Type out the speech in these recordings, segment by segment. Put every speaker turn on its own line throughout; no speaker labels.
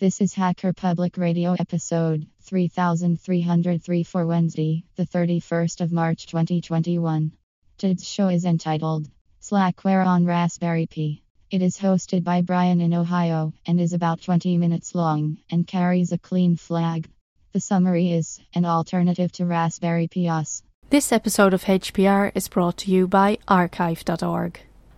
This is Hacker Public Radio episode 3303 for Wednesday, the 31st of March 2021. Today's show is entitled Slackware on Raspberry Pi. It is hosted by Brian in Ohio and is about 20 minutes long and carries a clean flag. The summary is an alternative to Raspberry Pi OS.
This episode of HPR is brought to you by archive.org.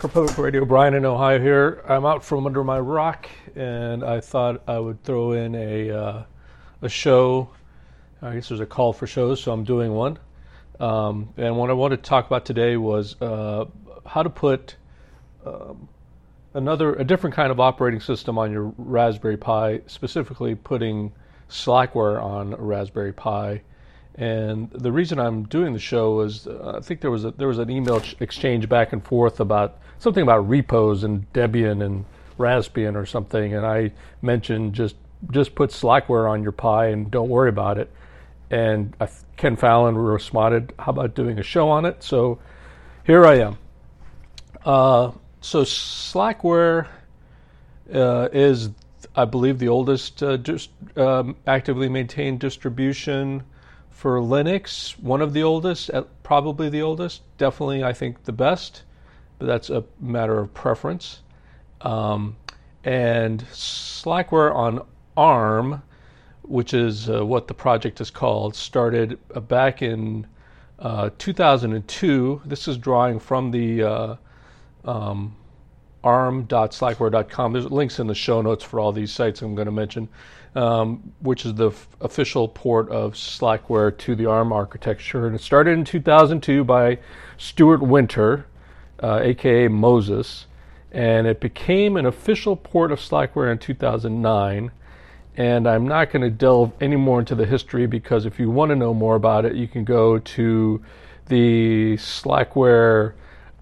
Hello, Hacker Public Radio. Brian in Ohio here. I'm out from under my rock, and I thought I would throw in a uh, a show. I guess there's a call for shows, so I'm doing one. Um, and what I wanted to talk about today was uh, how to put um, another, a different kind of operating system on your Raspberry Pi, specifically putting Slackware on a Raspberry Pi and the reason I'm doing the show is uh, I think there was a, there was an email exchange back and forth about something about repos and Debian and Raspbian or something, and I mentioned just just put Slackware on your Pi and don't worry about it. And I, Ken Fallon responded, "How about doing a show on it?" So here I am. Uh, so Slackware uh, is, I believe, the oldest uh, just, um, actively maintained distribution for Linux, one of the oldest, probably the oldest, definitely I think the best, but that's a matter of preference. Um, and Slackware on ARM, which is uh, what the project is called, started uh, back in uh, 2002. This is drawing from the uh, um, arm.slackware.com. There's links in the show notes for all these sites I'm going to mention um, which is the f- official port of Slackware to the ARM architecture. And it started in 2002 by Stuart Winter, uh, aka Moses, and it became an official port of Slackware in 2009. And I'm not going to delve any more into the history because if you want to know more about it, you can go to the Slackware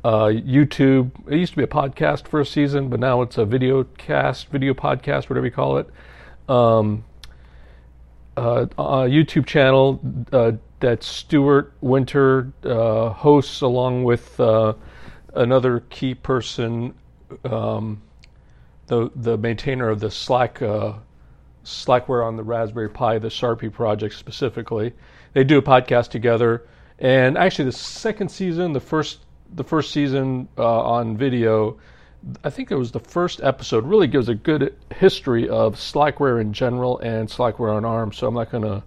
uh, YouTube. It used to be a podcast for a season, but now it's a video cast, video podcast, whatever you call it um, uh, YouTube channel uh, that Stuart Winter uh, hosts along with uh, another key person, um, the the maintainer of the Slack Slackware on the Raspberry Pi, the SARPi project specifically. They do a podcast together, and actually the second season, the first the first season uh, on video I think it was the first episode, really gives a good history of Slackware in general and Slackware on ARM. So I'm not going to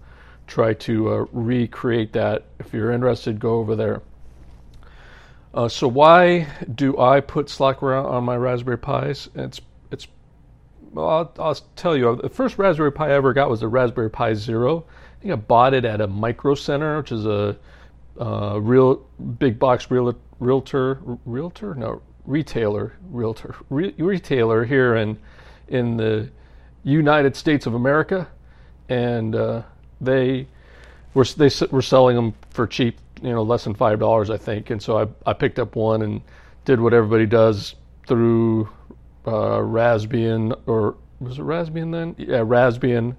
try to uh, recreate that. If you're interested, go over there. Uh, so why do I put Slackware on my Raspberry Pis? It's it's well, I'll, I'll, tell you. The first Raspberry Pi I ever got was the Raspberry Pi Zero. I think I bought it at a Micro Center, which is a uh, real big box real, realtor realtor no retailer realtor re, retailer here in in the United States of America, and uh, they were they were selling them for cheap, you know, less than five dollars, I think. And so I I picked up one and did what everybody does through uh, Raspbian or was it Raspbian then? Yeah, Raspbian.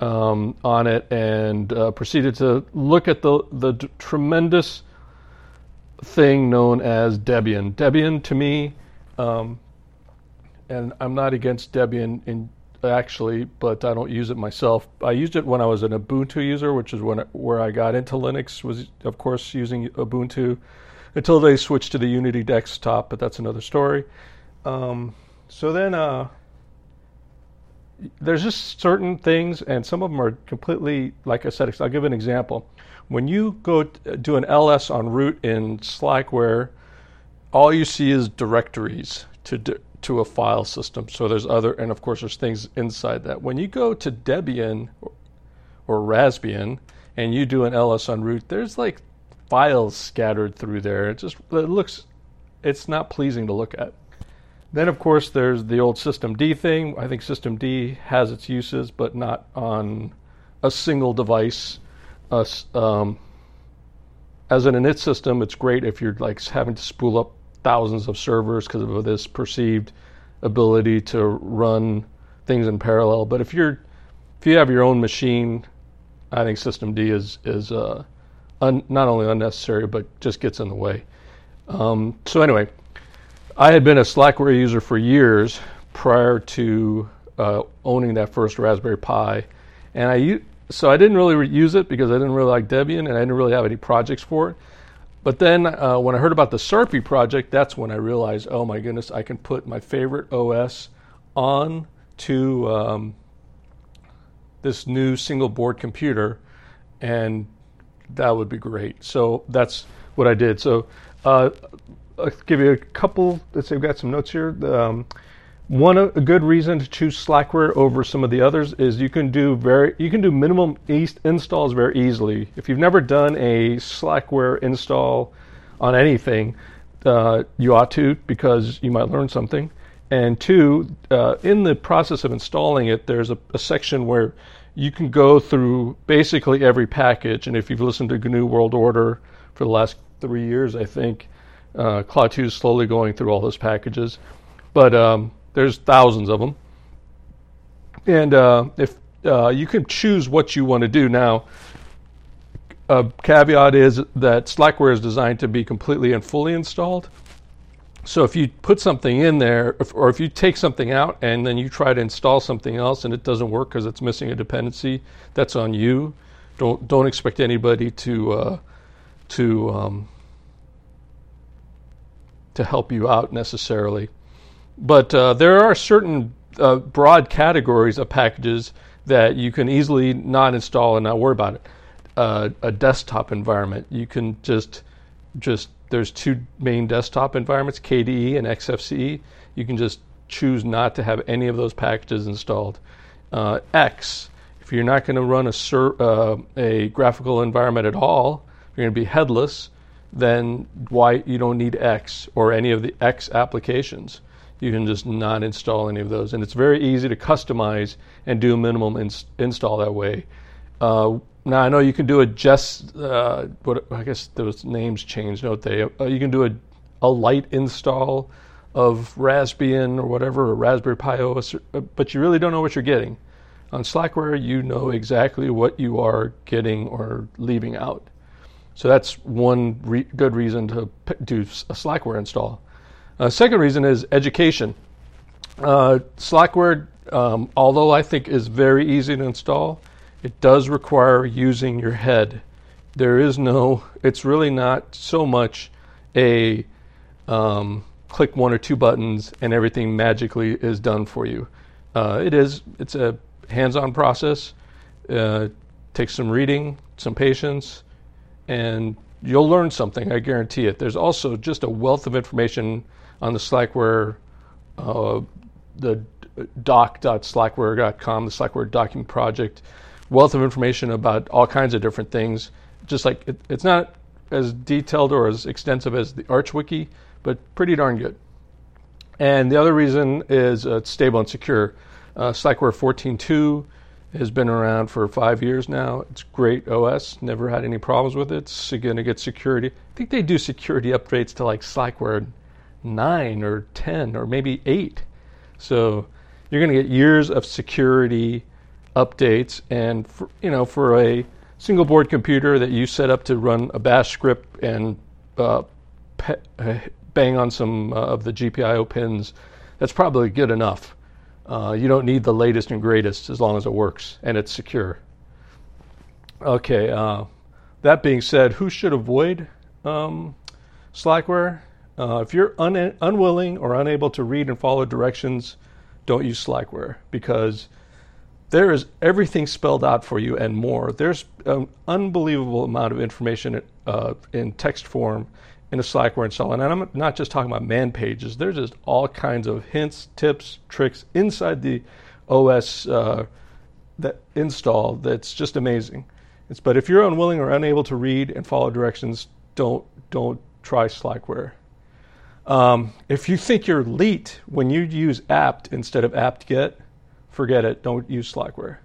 Um, on it and uh, proceeded to look at the the d- tremendous thing known as Debian. Debian to me, um, and I'm not against Debian in actually, but I don't use it myself. I used it when I was an Ubuntu user, which is when where I got into Linux. Was of course using Ubuntu until they switched to the Unity desktop, but that's another story. Um, so then. Uh, there's just certain things, and some of them are completely, like I said, I'll give an example. When you go uh, do an ls on root in Slackware all you see is directories to to a file system. So there's other, and of course there's things inside that. When you go to Debian or, or Raspbian and you do an ls on root, there's like files scattered through there. It just it looks, it's not pleasing to look at. Then of course there's the old systemd thing. I think systemd has its uses, but not on a single device. Uh, um, as an init system, it's great if you're like having to spool up thousands of servers because of this perceived ability to run things in parallel. But if you're if you have your own machine, I think systemd is is uh, un, not only unnecessary but just gets in the way. Um, so anyway, I had been a Slackware user for years prior to uh, owning that first Raspberry Pi, and I so I didn't really use it because I didn't really like Debian and I didn't really have any projects for it. But then uh, when I heard about the SARPi project, that's when I realized, oh my goodness, I can put my favorite OS on to um, this new single board computer, and that would be great. So that's what I did. So uh, I'll give you a couple. Let's say we've got some notes here. Um, one a good reason to choose Slackware over some of the others is you can do very you can do minimum installs very easily. If you've never done a Slackware install on anything, uh, you ought to because you might learn something. And two, uh, in the process of installing it, there's a, a, section where you can go through basically every package. And if you've listened to GNU World Order for the last three years, I think uh, Klaatu is slowly going through all those packages. But um, there's thousands of them. And uh, if uh, you can choose what you want to do now, a caveat is that Slackware is designed to be completely and fully installed. So if you put something in there, if, or if you take something out and then you try to install something else and it doesn't work because it's missing a dependency, that's on you. Don't don't expect anybody to uh, to um, to help you out necessarily. But uh, there are certain uh, broad categories of packages that you can easily not install and not worry about it. Uh, a desktop environment, you can just just there's two main desktop environments, KDE and XFCE. You can just choose not to have any of those packages installed. Uh, X, if you're not going to run a, ser- uh, a graphical environment at all, you're going to be headless, then why you don't need X or any of the X applications you can just not install any of those. And it's very easy to customize and do a minimum ins- install that way. Uh, now I know you can do a just uh, what I guess those names changed, don't they? Uh, you can do a a light install of Raspbian or whatever, or Raspberry Pi OS, uh, but you really don't know what you're getting. On Slackware, you know exactly what you are getting or leaving out. So that's one re- good reason to p- do a Slackware install. Uh, second reason is education. Uh, Slackware, um, although I think is very easy to install, it does require using your head. There is no, it's really not so much a um, click one or two buttons and everything magically is done for you. Uh, it is, it's a hands on process. Uh, takes some reading, some patience, and you'll learn something, I guarantee it. There's also just a wealth of information on the Slackware, uh, the doc.slackware.com, the Slackware document project, wealth of information about all kinds of different things. Just like it, it's not as detailed or as extensive as the Arch Wiki, but pretty darn good. And the other reason is uh, it's stable and secure. Uh, Slackware 14.2 has been around for five years now. It's great OS. Never had any problems with it. It's going to get security. I think they do security upgrades to like Slackware nine or 10 or maybe eight. So you're going to get years of security updates. And, for, you know, for a single board computer that you set up to run a bash script and uh, pe- uh, bang on some uh, of the GPIO pins, that's probably good enough. Uh, you don't need the latest and greatest as long as it works and it's secure. Okay, uh, that being said, who should avoid um, Slackware? Uh, if you're un- unwilling or unable to read and follow directions, don't use Slackware because there is everything spelled out for you and more. There's an unbelievable amount of information uh, in text form in a Slackware install. And I'm not just talking about man pages. There's just all kinds of hints, tips, tricks inside the OS uh, that install that's just amazing. It's, but if you're unwilling or unable to read and follow directions, don't don't try Slackware. Um, if you think you're elite when you use apt instead of apt-get, forget it. Don't use Slackware.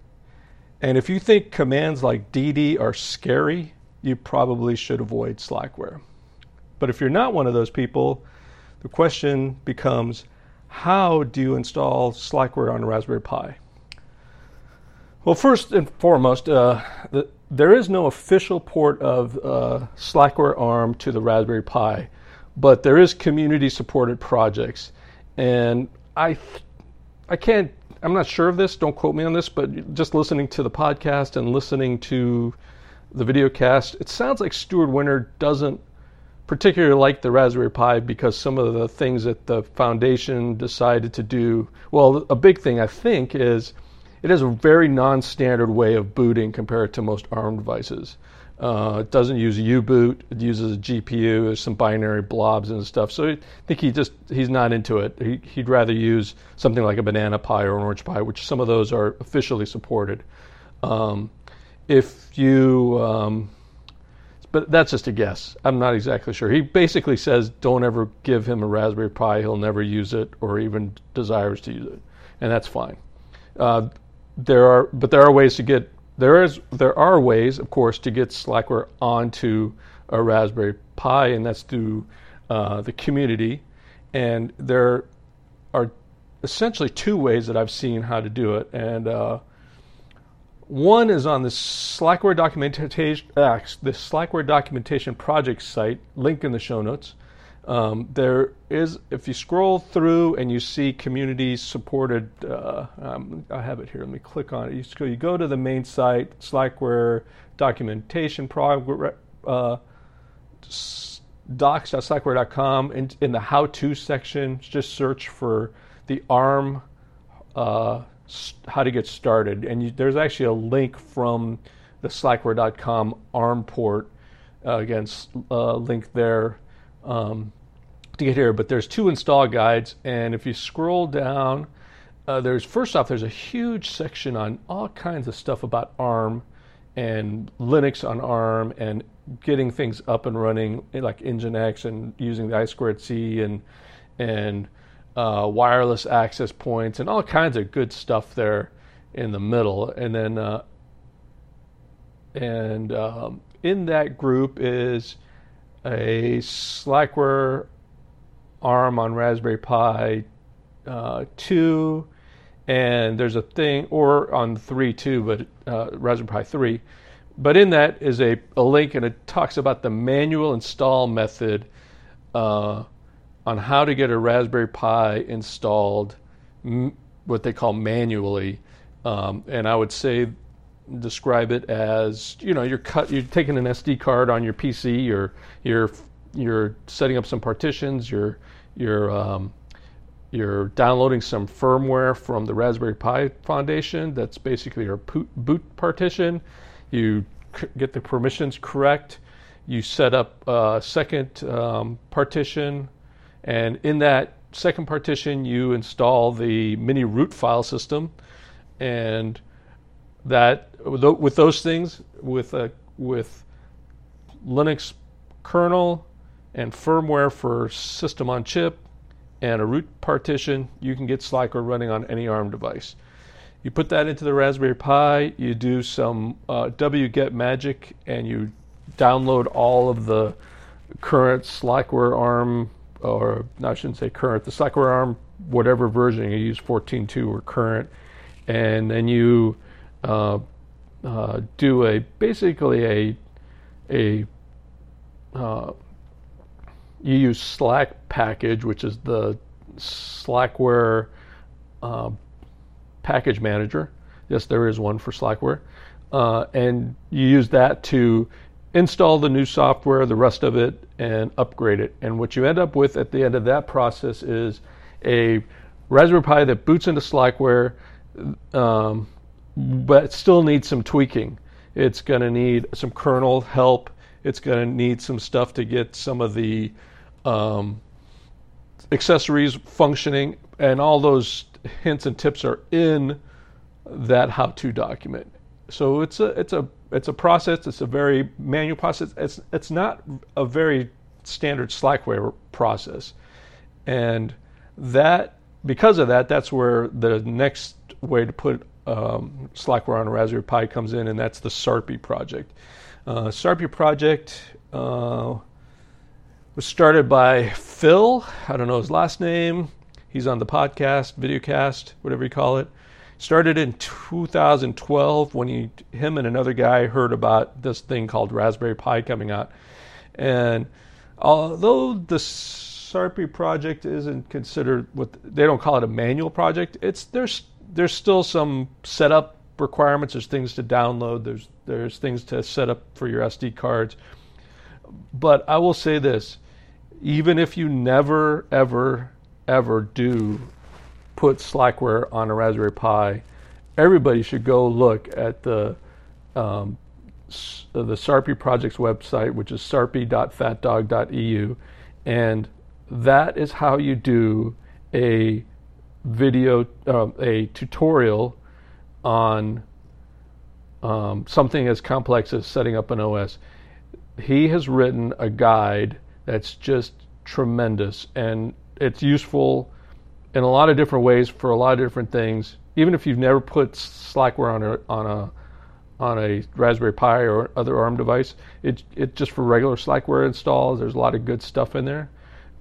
And if you think commands like dd are scary, you probably should avoid Slackware. But if you're not one of those people, the question becomes how do you install Slackware on a Raspberry Pi? Well, first and foremost, uh, the, there is no official port of uh, Slackware ARM to the Raspberry Pi, but there is community-supported projects, and I, I can't. I'm not sure of this. Don't quote me on this, but just listening to the podcast and listening to the video cast, it sounds like Stuart Winter doesn't particularly like the Raspberry Pi because some of the things that the foundation decided to do. Well, a big thing I think is it has a very non-standard way of booting compared to most ARM devices. Uh, it doesn't use a U-boot. It uses a GPU. There's some binary blobs and stuff. So I think he just he's not into it. He, he'd rather use something like a Banana Pi or an Orange Pi, which some of those are officially supported. Um, if you, um, but that's just a guess. I'm not exactly sure. He basically says don't ever give him a Raspberry Pi. He'll never use it or even desires to use it, and that's fine. Uh, there are, but there are ways to get there is there are ways, of course, to get Slackware onto a Raspberry Pi, and that's through uh, the community. And there are essentially two ways that I've seen how to do it, and uh, one is on the Slackware documentation, uh, the Slackware documentation project site, link in the show notes. Um, there is, if you scroll through and you see community supported, uh, um, I have it here. Let me click on it. You, go, you go to the main site, Slackware documentation, prog, uh, docs.slackware.com. In, in the how-to section, just search for the ARM, uh, how to get started, and you, there's actually a link from the Slackware.com ARM port. Uh, again, uh, link there. Um, to get here, but there's two install guides, and if you scroll down, uh, there's first off there's a huge section on all kinds of stuff about ARM and Linux on ARM and getting things up and running like Nginx and using the I2C and and uh, wireless access points and all kinds of good stuff there in the middle, and then uh, and um, in that group is a Slackware ARM on Raspberry Pi uh, 2, and there's a thing, or on 3 too, but uh, Raspberry Pi 3. But in that is a, a link, and it talks about the manual install method uh, on how to get a Raspberry Pi installed, what they call manually. Um, and I would say describe it as you know you're cut you're taking an SD card on your PC you're you're you're setting up some partitions, you're you're um, you're downloading some firmware from the Raspberry Pi Foundation. That's basically your boot partition. You c- get the permissions correct. You set up a second um, partition, and in that second partition, you install the mini root file system, and that with those things, with a with Linux kernel and firmware for system on chip and a root partition, you can get Slackware running on any ARM device. You put that into the Raspberry Pi, you do some uh, wget magic, and you download all of the current Slackware ARM, or no, I shouldn't say current, the Slackware ARM, whatever version you use, 14.2 or current, and then you uh, uh, do a basically a a uh, you use Slack package, which is the Slackware uh, package manager. Yes, there is one for Slackware. Uh, and you use that to install the new software, the rest of it, and upgrade it. And what you end up with at the end of that process is a Raspberry Pi that boots into Slackware, um, but still needs some tweaking. It's going to need some kernel help It's going to need some stuff to get some of the um, accessories functioning, and all those hints and tips are in that how-to document. So it's a it's a it's a process. It's a very manual process. It's it's not a very standard Slackware process, and that because of that, that's where the next way to put um, Slackware on a Raspberry Pi comes in, and that's the SARPi project. Uh, SARPi project uh, was started by Phil. I don't know his last name. He's on the podcast, videocast, whatever you call it. Started in 2012 when he, him and another guy heard about this thing called Raspberry Pi coming out. And although the SARPi project isn't considered what they don't call it a manual project, it's there's there's still some setup requirements. There's things to download. There's there's things to set up for your SD cards. But I will say this: even if you never ever ever do put Slackware on a Raspberry Pi, everybody should go look at the um, the SARPi project's website, which is sarpi.fatdog.eu, and that is how you do a video, uh, a tutorial on um, something as complex as setting up an OS. He has written a guide that's just tremendous, and it's useful in a lot of different ways for a lot of different things. Even if you've never put Slackware on a on a on a Raspberry Pi or other ARM device, it it just for regular Slackware installs. There's a lot of good stuff in there.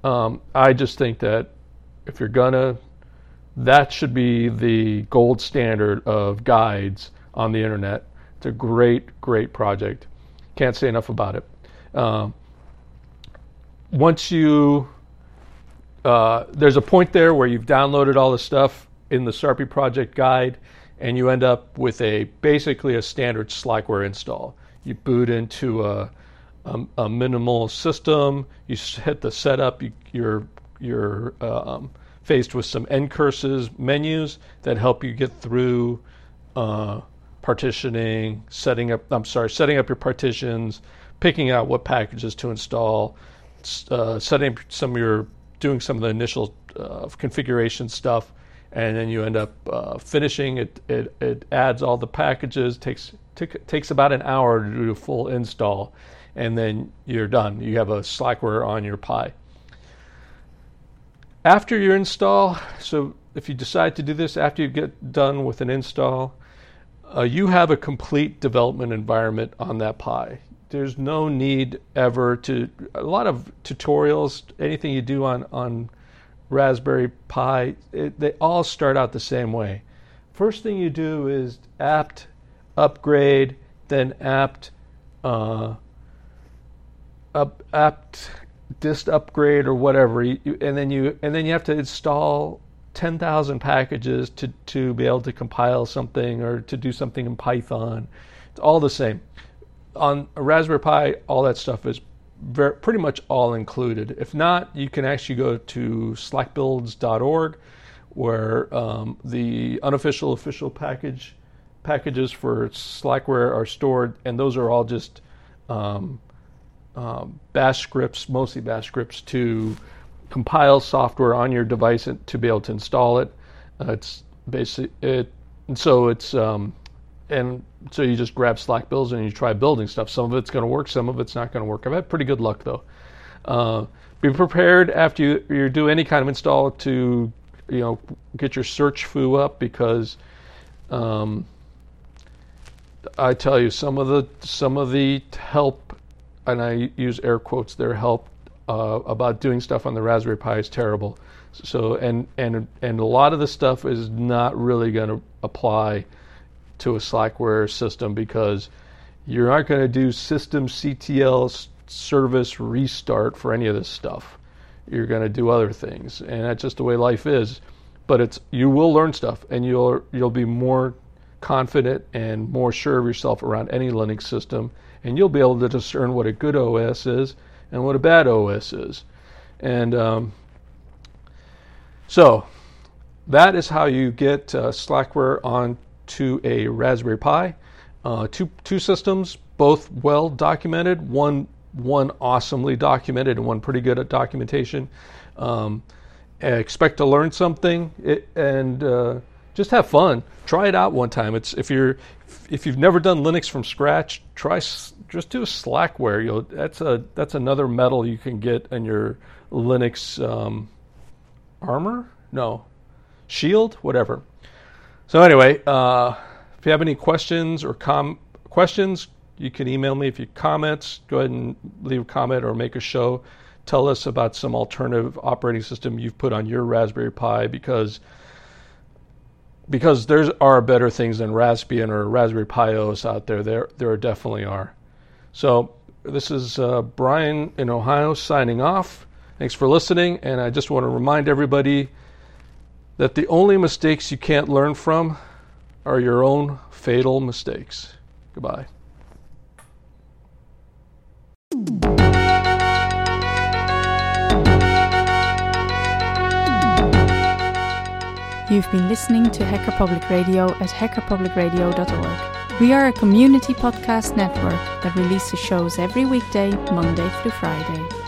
Um, I just think that if you're gonna, that should be the gold standard of guides on the internet. It's a great, great project. Can't say enough about it. Um, once you uh, there's a point there where you've downloaded all the stuff in the SARPi project guide, and you end up with a basically a standard Slackware install. You boot into a, a, a minimal system. You hit the setup. You, you're you're um, faced with some ncurses menus that help you get through uh, partitioning, setting up. I'm sorry, setting up your partitions, picking out what packages to install, uh, setting some of your doing some of the initial uh, configuration stuff, and then you end up uh, finishing it, it. It adds all the packages. takes t- takes about an hour to do a full install, and then you're done. You have a Slackware on your Pi. After your install, so if you decide to do this after you get done with an install, uh, you have a complete development environment on that Pi there's no need ever to a lot of tutorials anything you do on on raspberry pi it, they all start out the same way. First thing you do is apt upgrade then apt uh, up, apt dist upgrade or whatever. You, and then you and then you have to install 10,000 packages to to be able to compile something or to do something in python. It's all the same on Raspberry Pi, all that stuff is very, pretty much all included. If not, you can actually go to slackbuilds.org, where um, the unofficial official package packages for Slackware are stored, and those are all just um, um, Bash scripts, mostly Bash scripts, to compile software on your device to be able to install it. Uh, it's basic it, and so it's um, and so you just grab SlackBuilds and you try building stuff. Some of it's going to work, some of it's not going to work. I've had pretty good luck though. Uh, be prepared after you, you do any kind of install to you know get your search foo up because um, I tell you some of the some of the help and I use air quotes their help uh, about doing stuff on the Raspberry Pi is terrible. So and and and a lot of the stuff is not really going to apply to a Slackware system because you're not going to do systemctl service restart for any of this stuff. You're going to do other things, and that's just the way life is. But it's you will learn stuff, and you'll you'll be more confident and more sure of yourself around any Linux system, and you'll be able to discern what a good OS is and what a bad OS is. And um, so that is how you get uh, Slackware on to a Raspberry Pi. Uh, two, two systems, both well documented. One one awesomely documented and one pretty good at documentation. Um, expect to learn something it, and uh, just have fun. Try it out one time. It's if you're if you've never done Linux from scratch, try just do a Slackware. You'll that's a that's another metal you can get in your Linux um, armor. No, shield, whatever. So anyway, uh, if you have any questions or com- questions, you can email me. If you comments, go ahead and leave a comment or make a show. Tell us about some alternative operating system you've put on your Raspberry Pi because because there are better things than Raspbian or Raspberry Pi OS out there. There there definitely are. So this is uh, Brian in Ohio signing off. Thanks for listening, and I just want to remind everybody that the only mistakes you can't learn from are your own fatal mistakes. Goodbye.
You've been listening to Hacker Public Radio at hackerpublicradio.org. We are a community podcast network that releases shows every weekday, Monday through Friday.